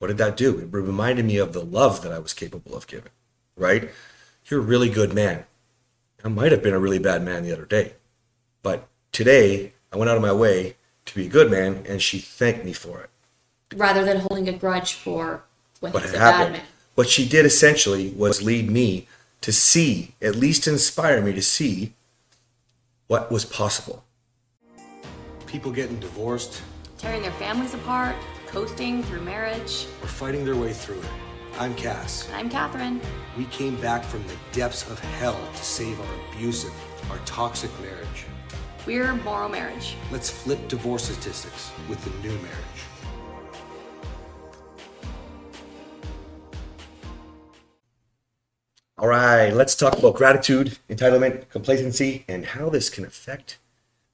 What did that do? It reminded me of the love that I was capable of giving, right? You're a really good man. I might have been a really bad man the other day, but today I went out of my way to be a good man, and she thanked me for it. rather than holding a grudge for when What had a bad happened? man. What she did essentially was lead me to see, at least inspire me to see what was possible. People getting divorced Tearing their families apart, coasting through marriage. or fighting their way through it. I'm Cass. I'm Kathryn. We came back from the depths of hell to save our abusive, our toxic marriage. We're Morrow Marriage. Let's flip divorce statistics with the new marriage. All right, let's talk about gratitude, entitlement, complacency, and how this can affect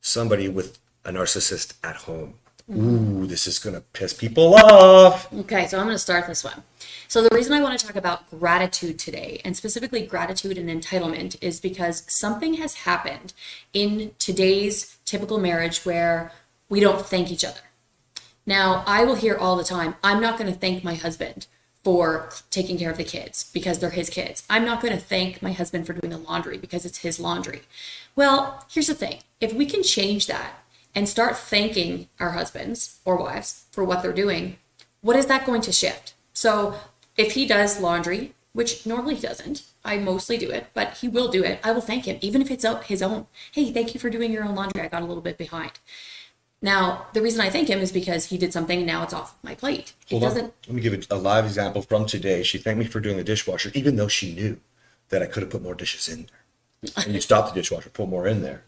somebody with a narcissist at home. Ooh, this is going to piss people off. Okay, so I'm going to start this one. So, the reason I want to talk about gratitude today, and specifically gratitude and entitlement, is because something has happened in today's typical marriage where we don't thank each other. Now, I will hear all the time, I'm not going to thank my husband for taking care of the kids because they're his kids. I'm not going to thank my husband for doing the laundry because it's his laundry. Well, here's the thing if we can change that and start thanking our husbands or wives for what they're doing, what is that going to shift? So, if he does laundry, which normally he doesn't, I mostly do it, but he will do it. I will thank him, even if it's his own. Hey, thank you for doing your own laundry. I got a little bit behind. Now, the reason I thank him is because he did something and now it's off my plate. Hold doesn't, Let me give a live example from today. She thanked me for doing the dishwasher, even though she knew that I could have put more dishes in there. And you stop the dishwasher, put more in there.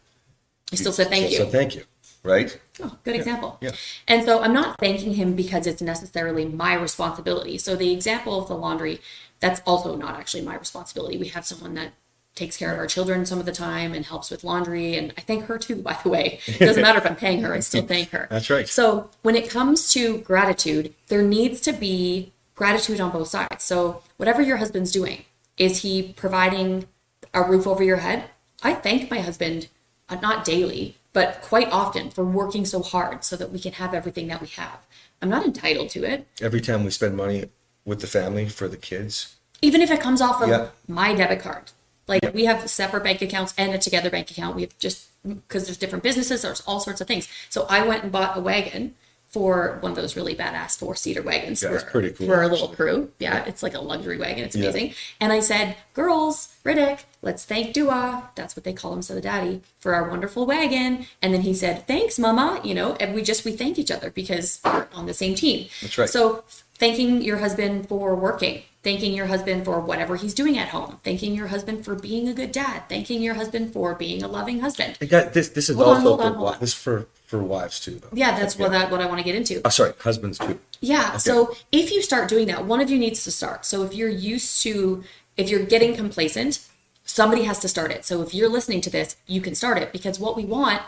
I still said thank you. So thank you, right? Oh, good example. yeah. And so I'm not thanking him because it's necessarily my responsibility. So the example of the laundry, that's also not actually my responsibility. We have someone that takes care of our children some of the time and helps with laundry. And I thank her too, by the way. It doesn't matter if I'm paying her, I still thank her. That's right. So when it comes to gratitude, there needs to be gratitude on both sides. So whatever your husband's doing, is he providing a roof over your head? I thank my husband, uh, not daily, but quite often for working so hard so that we can have everything that we have. I'm not entitled to it, Every time we spend money with the family for the kids, even if it comes off of Yeah. my debit card. Like we have separate bank accounts and a together bank account. We have just because there's different businesses, there's all sorts of things. So I went and bought a wagon for one of those really badass four seater wagons Yeah, for, cool, for our little crew. Yeah, it's like a luxury wagon. It's amazing. Yeah. amazing. And I said, girls, Riddick, let's thank Dua. That's what they call him, so the daddy, for our wonderful wagon. And then he said, thanks, mama. You know, and we just, we thank each other because we're on the same team. That's right. So thanking your husband for working, thanking your husband for whatever he's doing at home, thanking your husband for being a good dad, thanking your husband for being a loving husband. I got this. This is Hold also on, for on. this for for wives too, though. Yeah, that's what that what I want to get into. Oh, sorry, husbands too. Yeah. So if you start doing that, one of you needs to start. So if you're used to, if you're getting complacent, somebody has to start it. So if you're listening to this, you can start it because what we want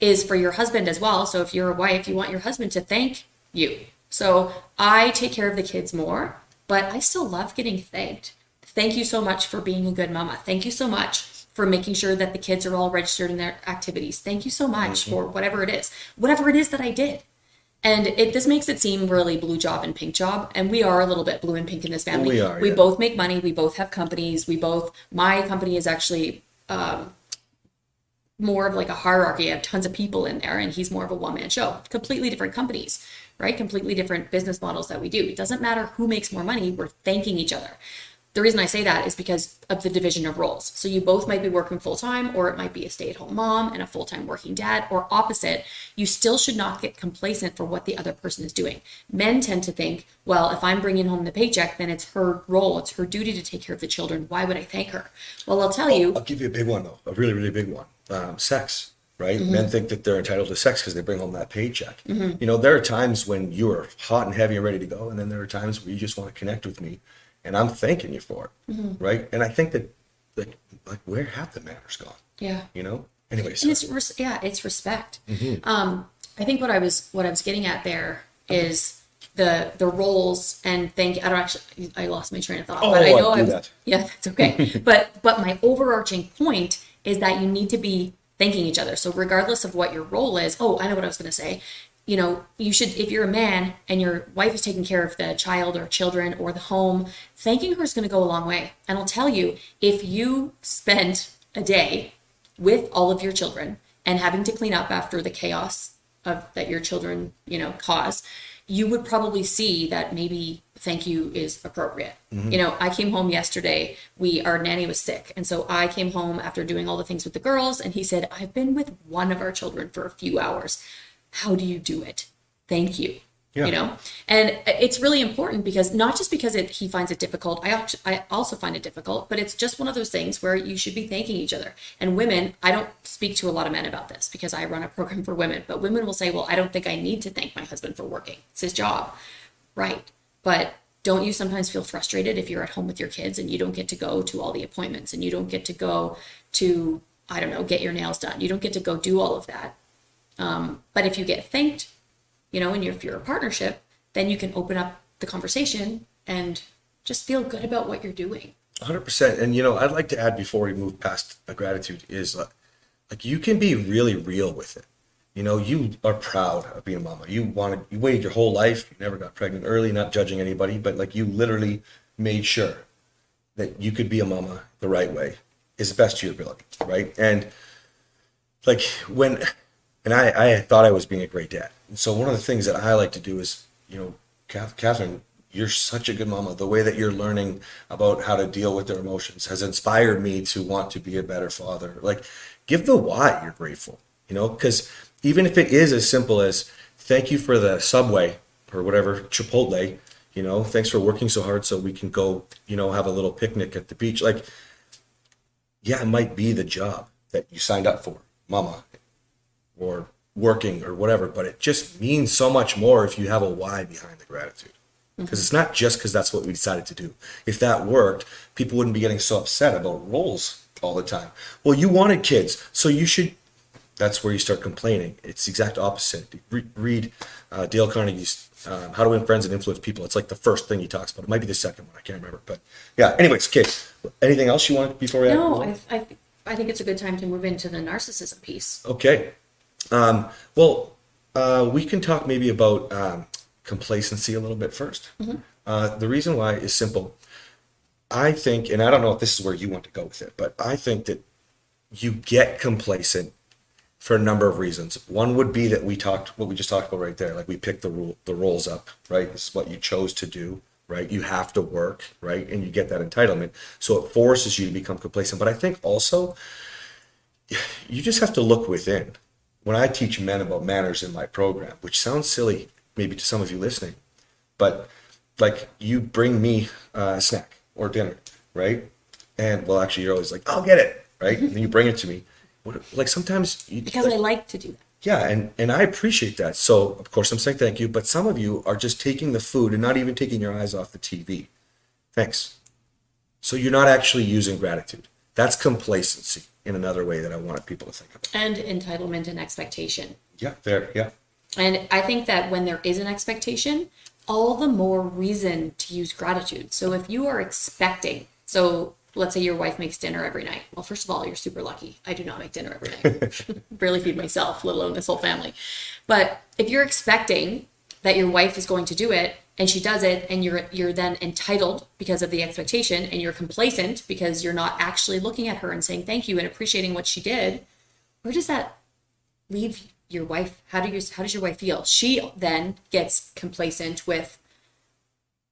is for your husband as well. So if you're a wife, you want your husband to thank you. So I take care of the kids more, but I still love getting thanked. Thank you so much for being a good mama. Thank you so much for making sure that the kids are all registered in their activities. Thank you so much for whatever it is, whatever it is that I did. And it this makes it seem really blue job and pink job, and we are a little bit blue and pink in this family. We are, We yeah. both make money. We both have companies. We both. My company is actually um, more of like a hierarchy. I have tons of people in there, and he's more of a one man show. Completely different companies, right? Completely different business models that we do. It doesn't matter who makes more money. We're thanking each other. The reason I say that is because of the division of roles. So you both might be working full time, or it might be a stay at home mom and a full time working dad, or opposite. You still should not get complacent for what the other person is doing. Men tend to think, well, if I'm bringing home the paycheck, then it's her role, it's her duty to take care of the children. Why would I thank her? Well, I'll tell you, I'll give you a big one though, a really really big one. Um, sex, right? Mm-hmm. Men think that they're entitled to sex because they bring home that paycheck. You know, there are times when you are hot and heavy and ready to go, and then there are times where you just want to connect with me, and I'm thanking you for it, Mm-hmm. right? And I think that, like, like where have the manners gone? yeah. You know. Anyways, and it's res- yeah it's respect Mm-hmm. um i think what i was what i was getting at there is the the roles and thank i don't actually i lost my train of thought Oh, but i know I i was that. yeah that's okay but but my overarching point is that you need to be thanking each other so regardless of what your role is oh i know what i was going to say you know, you should, if you're a man and your wife is taking care of the child or children or the home, thanking her is going to go a long way. And I'll tell you, if you spend a day with all of your children and having to clean up after the chaos of that your children, you know, cause, you would probably see that maybe thank you is appropriate. Mm-hmm. You know, I came home yesterday. We our nanny was sick, and so I came home after doing all the things with the girls, and he said, "I've been with one of our children for a few hours. How do you do it? Thank you." Yeah. You know, and it's really important because not just because it, he finds it difficult. I I also find it difficult, but it's just one of those things where you should be thanking each other. And women, I don't speak to a lot of men about this because I run a program for women, but women will say, "Well, I don't think I need to thank my husband for working. It's his job." Right. But don't you sometimes feel frustrated if you're at home with your kids and you don't get to go to all the appointments and you don't get to go to, I don't know, get your nails done? You don't get to go do all of that. Um, but if you get thanked, you know, and if you're a partnership, then you can open up the conversation and just feel good about what you're doing. 100% and you know i'd like to add before we move past the gratitude is like, like you can be really real with it. You know you are proud of being a mama. You wanted you waited your whole life. You never got pregnant early not judging anybody but like you literally made sure that you could be a mama the right way is the best to your ability right? And like when and i i thought i was being a great dad. And so one of the things that i like to do is you know kathryn you're such a good mama. The way that you're learning about how to deal with their emotions has inspired me to want to be a better father. Like give the why you're grateful you know because even if it is as simple as thank you for the subway or whatever chipotle you know thanks for working so hard so we can go you know have a little picnic at the beach. Like yeah it might be the job that you signed up for mama or working or whatever but it just means so much more if you have a why behind the gratitude. Because it's not just because that's what we decided to do. If that worked people wouldn't be getting so upset about roles all the time. Well you wanted kids so you should that's where you start complaining. It's the exact opposite. Re- read uh, dale carnegie's um, how to win friends and influence people. It's like the first thing he talks about. It might be the second one i can't remember but yeah anyways okay anything else you want before we No, I, I, I think it's a good time to move into the narcissism piece. Okay. Um, well, uh, we can talk maybe about um, complacency a little bit 1st Uh, the reason why is simple. I think, and I don't know if this is where you want to go with it, but I think that you get complacent for a number of reasons. One would be that we talked, what we just talked about right there, like we picked the rule, the roles up, right? This is what you chose to do, right? You have to work, right? And you get that entitlement, so it forces you to become complacent. But I think also you just have to look within. When I teach men about manners in my program, which sounds silly maybe to some of you listening, but like you bring me uh, a snack or dinner, right? And well, actually, you're always like, "I'll get it," right? And then you bring it to me. What, like sometimes you, Because like, I like to do that. yeah, and and I appreciate that. So of course I'm saying thank you, but some of you are just taking the food and not even taking your eyes off the TV. Thanks. So you're not actually using gratitude. That's complacency in another way that I wanted people to think about. And entitlement and expectation. Yeah, there. Yeah. And I think that when there is an expectation, all the more reason to use gratitude. So if you are expecting, so let's say your wife makes dinner every night. Well, first of all, you're super lucky. I do not make dinner every night. Barely feed myself, let alone this whole family. But if you're expecting that your wife is going to do it and she does it and you're you're then entitled because of the expectation and you're complacent because you're not actually looking at her and saying thank you and appreciating what she did, where does that leave your wife? How do you how does your wife feel? She then gets complacent with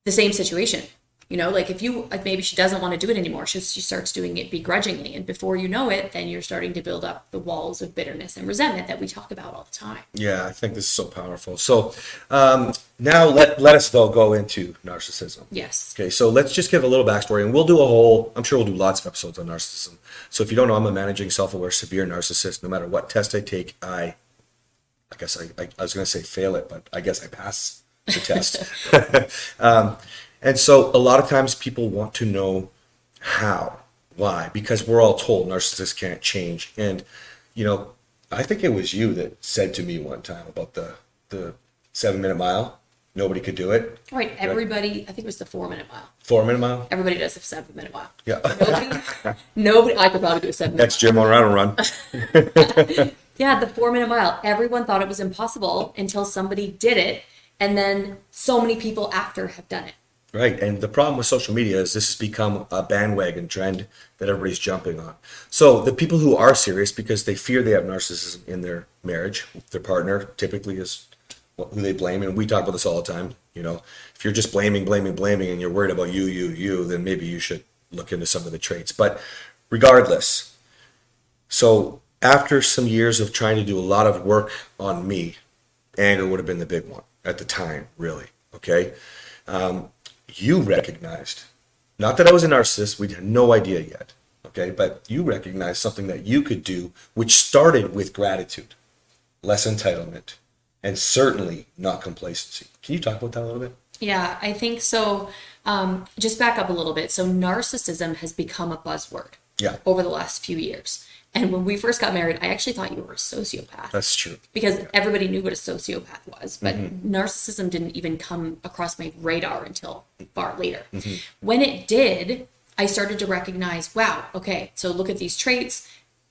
the same situation you know like if you like maybe she doesn't want to do it anymore she, she starts doing it begrudgingly and before you know it then you're starting to build up the walls of bitterness and resentment that we talk about all the time Yeah, I think this is so powerful. So um, now let let us though go into narcissism. yes Okay, so let's just give a little backstory, and we'll do a whole. I'm sure we'll do lots of episodes on narcissism. So if you don't know, I'm a managing self-aware severe narcissist. No matter what test I take, I, I guess I, I, I was going to say fail it, but I guess I pass the test. um, and so a lot of times people want to know how, why, because we're all told narcissists can't change. And you know, I think it was you that said to me one time about the the seven minute mile. Nobody could do it. right everybody i think it was the four minute mile Four minute mile. everybody does a seven minute mile Yeah. nobody nobody i could probably do a seven minute Next Jim on run run. Yeah, the four minute mile. Everyone thought it was impossible until somebody did it. And then so many people after have done it. Right. And the problem with social media is this has become a bandwagon trend that everybody's jumping on. So the people who are serious because they fear they have narcissism in their marriage, their partner typically is who they blame. And we talk about this all the time. You know, if you're just blaming, blaming, blaming, and you're worried about you, you, you, then maybe you should look into some of the traits. But regardless, so after some years of trying to do a lot of work on me, anger would have been the big one at the time, really. Okay. Um, you recognized, not that I was a narcissist, we had no idea yet. Okay. But you recognized something that you could do, which started with gratitude, less entitlement, and certainly not complacency. Can you talk about that a little bit? Yeah, I think so. Um, just back up a little bit. So, narcissism has become a buzzword Yeah. over the last few years. And when we first got married, I actually thought you were a sociopath. That's true. because everybody knew what a sociopath was, but mm-hmm. narcissism didn't even come across my radar until far later. Mm-hmm. When it did, I started to recognize, wow, okay, so look at these traits.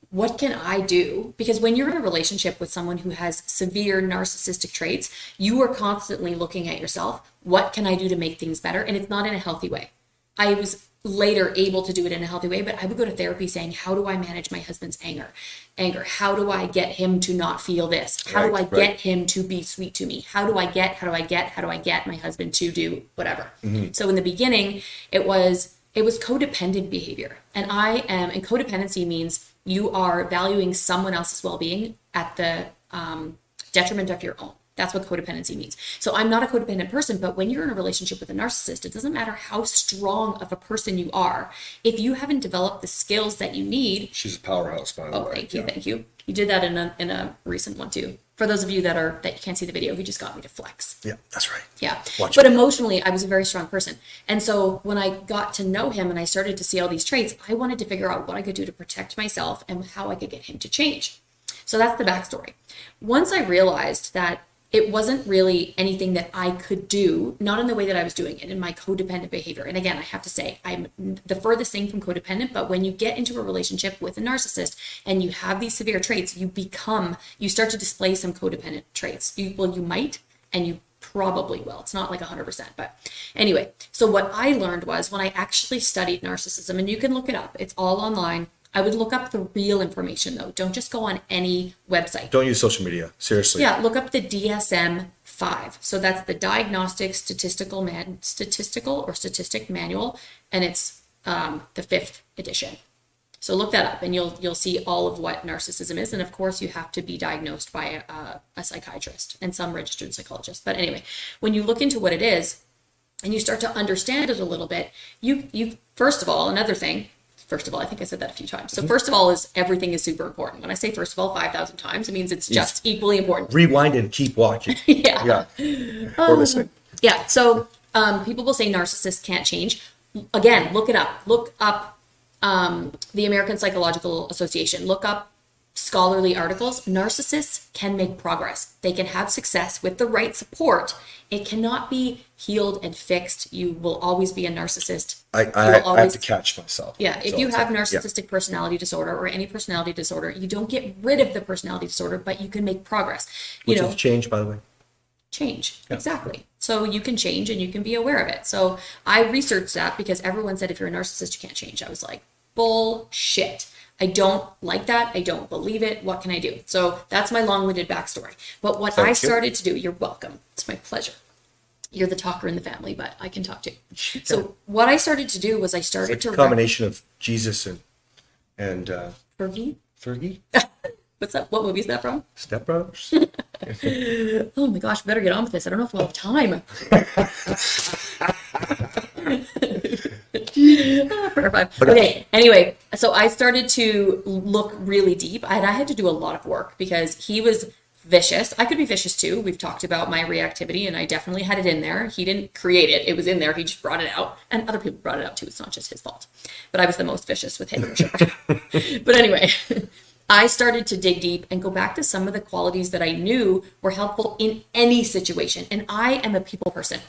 What can I do? Because when you're in a relationship with someone who has severe narcissistic traits, you are constantly looking at yourself. What can I do to make things better? And it's not in a healthy way. I was later able to do it in a healthy way, but I would go to therapy saying, How do I manage my husband's anger? Anger. How do I get him to not feel this? How do I Right, get him to be sweet to me? How do I get, how do I get, how do I get my husband to do whatever? So in the beginning, it was it was codependent behavior. And I am and codependency means you are valuing someone else's well-being at the um, detriment of your own. That's what codependency means. So I'm not a codependent person, but when you're in a relationship with a narcissist, it doesn't matter how strong of a person you are. If you haven't developed the skills that you need, She's a powerhouse, by the oh, way. thank you, Yeah. thank you. You did that in a in a recent one too. For those of you that are that you can't see the video, he just got me to flex. Yeah, that's right. Yeah. Watch but it. emotionally, I was a very strong person. And so when I got to know him and I started to see all these traits, I wanted to figure out what I could do to protect myself and how I could get him to change. So that's the backstory. Once I realized that it wasn't really anything that I could do, not in the way that I was doing it in my codependent behavior. And again, I have to say, I'm the furthest thing from codependent, but when you get into a relationship with a narcissist and you have these severe traits, you become, you start to display some codependent traits. You, well, you might, and you probably will. It's not like 100%. But anyway, so what I learned was when I actually studied narcissism, and you can look it up, it's all online. I would look up the real information though. Don't just go on any website. Don't use social media. Seriously. Yeah, look up the DSM 5. So that's the Diagnostic Statistical Man Statistical or Statistic Manual and it's um, the 5th edition. So look that up and you'll you'll see all of what narcissism is and of course you have to be diagnosed by a, a psychiatrist and some registered psychologist. But anyway, when you look into what it is and you start to understand it a little bit, you you first of all, another thing, first of all, I think I said that a few times. So first of all is everything is super important. When I say first of all 5,000 times, it means it's just equally important. Rewind and keep watching. Yeah. Yeah. or listening. Yeah. So um, people will say narcissists can't change. Again, look it up. Look up um, the American Psychological Association. Look up scholarly articles. Narcissists can make progress. They can have success with the right support. It cannot be healed and fixed. You will always be a narcissist. I, I, will I have to catch myself. yeah, if all you have saying. Yeah. narcissistic personality disorder or any personality disorder, you don't get rid of the personality disorder, but you can make progress. You Which know, has changed, by the way. change. Exactly. So you can change and you can be aware of it. So I researched that because everyone said if you're a narcissist, you can't change. I was like, bullshit. I don't like that. I don't believe it. What can I do? So that's my long winded backstory. But what I Thank you. started to do, you're welcome. It's my pleasure. You're the talker in the family, but I can talk too. So what I started to do was I started It's to a rec- combination of Jesus and and uh, Fergie? Fergie, What's that? What movie is that from? Step Brothers. Oh my gosh, better get on with this. I don't know if we'll have time. Okay, anyway, so I started to look really deep and I had to do a lot of work because he was vicious. I could be vicious too. We've talked about my reactivity and I definitely had it in there. He didn't create it, it was in there. He just brought it out and other people brought it out too. It's not just his fault. But I was the most vicious with him sure. but anyway, I started to dig deep and go back to some of the qualities that I knew were helpful in any situation. And I am a people person.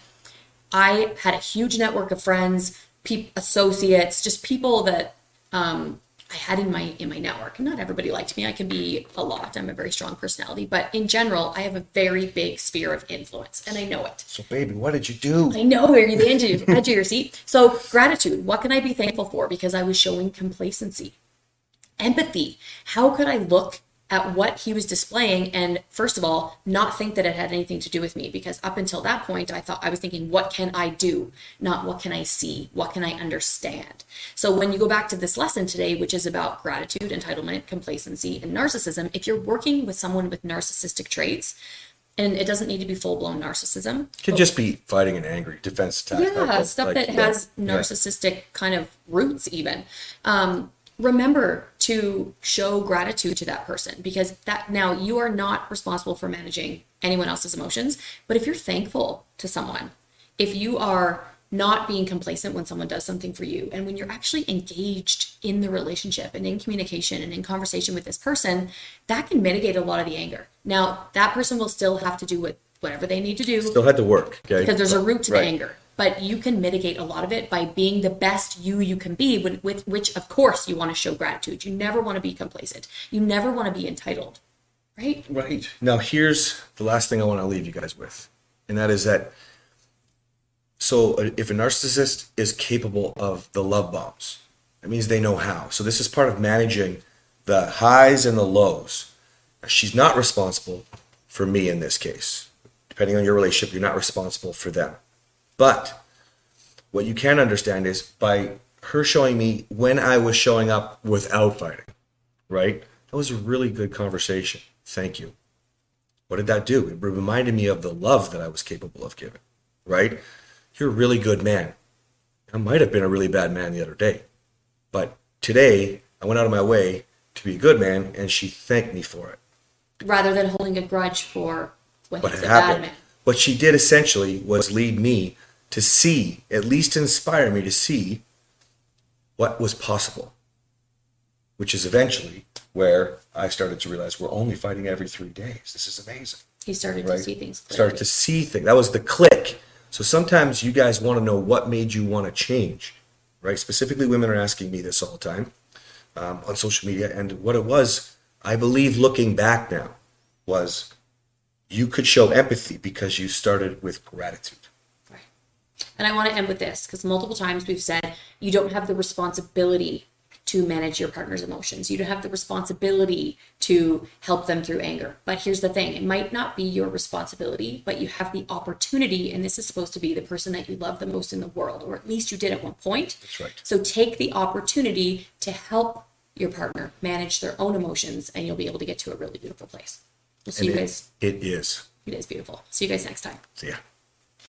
I had a huge network of friends, peop associates, just people that um, I had in my in my network. Not everybody liked me. I can be a lot. I'm a very strong personality, but in general, I have a very big sphere of influence, and I know it. So, baby, what did you do? I know Are you're the edge of, edge of your seat. So, gratitude. What can I be thankful for? Because I was showing complacency. Empathy. How could I look at what he was displaying and first of all not think that it had anything to do with me because up until that point i thought i was thinking what can i do not what can i see what can i understand so when you go back to this lesson today which is about gratitude entitlement complacency and narcissism if you're working with someone with narcissistic traits and it doesn't need to be full-blown narcissism It could just be fighting an angry, defense attack. yeah, like- stuff like- that yeah, has yeah. narcissistic kind of roots, even. Um, remember to show gratitude to that person because that now you are not responsible for managing anyone else's emotions. But if you're thankful to someone, if you are not being complacent when someone does something for you, and when you're actually engaged in the relationship and in communication and in conversation with this person, that can mitigate a lot of the anger. Now, that person will still have to do what, whatever they need to do Still had to work. Okay. because there's a root to Right. the anger but you can mitigate a lot of it by being the best you you can be with, with which of course you want to show gratitude you never want to be complacent you never want to be entitled right Right. Now, here's the last thing I want to leave you guys with, and that is that. So, uh, if a narcissist is capable of the love bombs, that means they know how. So, this is part of managing the highs and the lows. She's not responsible for me in this case. Depending on your relationship, you're not responsible for them. But what you can understand is by her showing me when I was showing up without fighting, right? That was a really good conversation. Thank you. What did that do? It reminded me of the love that I was capable of giving, right? You're a really good man. I might have been a really bad man the other day, but today I went out of my way to be a good man and she thanked me for it. rather than holding a grudge for What bad happened? man What she did essentially was lead me to see, at least inspire me to see what was possible, which is eventually where I started to realize we're only fighting every three days. This is amazing. he started right? to see things clearly. Started to see things. That was the click. So sometimes you guys want to know what made you want to change, right? Specifically, women are asking me this all the time um, on social media. And what it was, I believe, looking back now, was you could show empathy because you started with gratitude. And I want to end with this because multiple times we've said you don't have the responsibility to manage your partner's emotions. You don't have the responsibility to help them through anger. But here's the thing it might not be your responsibility, but you have the opportunity, and this is supposed to be the person that you love the most in the world, or at least you did at one point. That's right. So take the opportunity to help your partner manage their own emotions, and you'll be able to get to a really beautiful place. We'll see And you it- guys. it is. It is beautiful. See you guys next time. See yeah.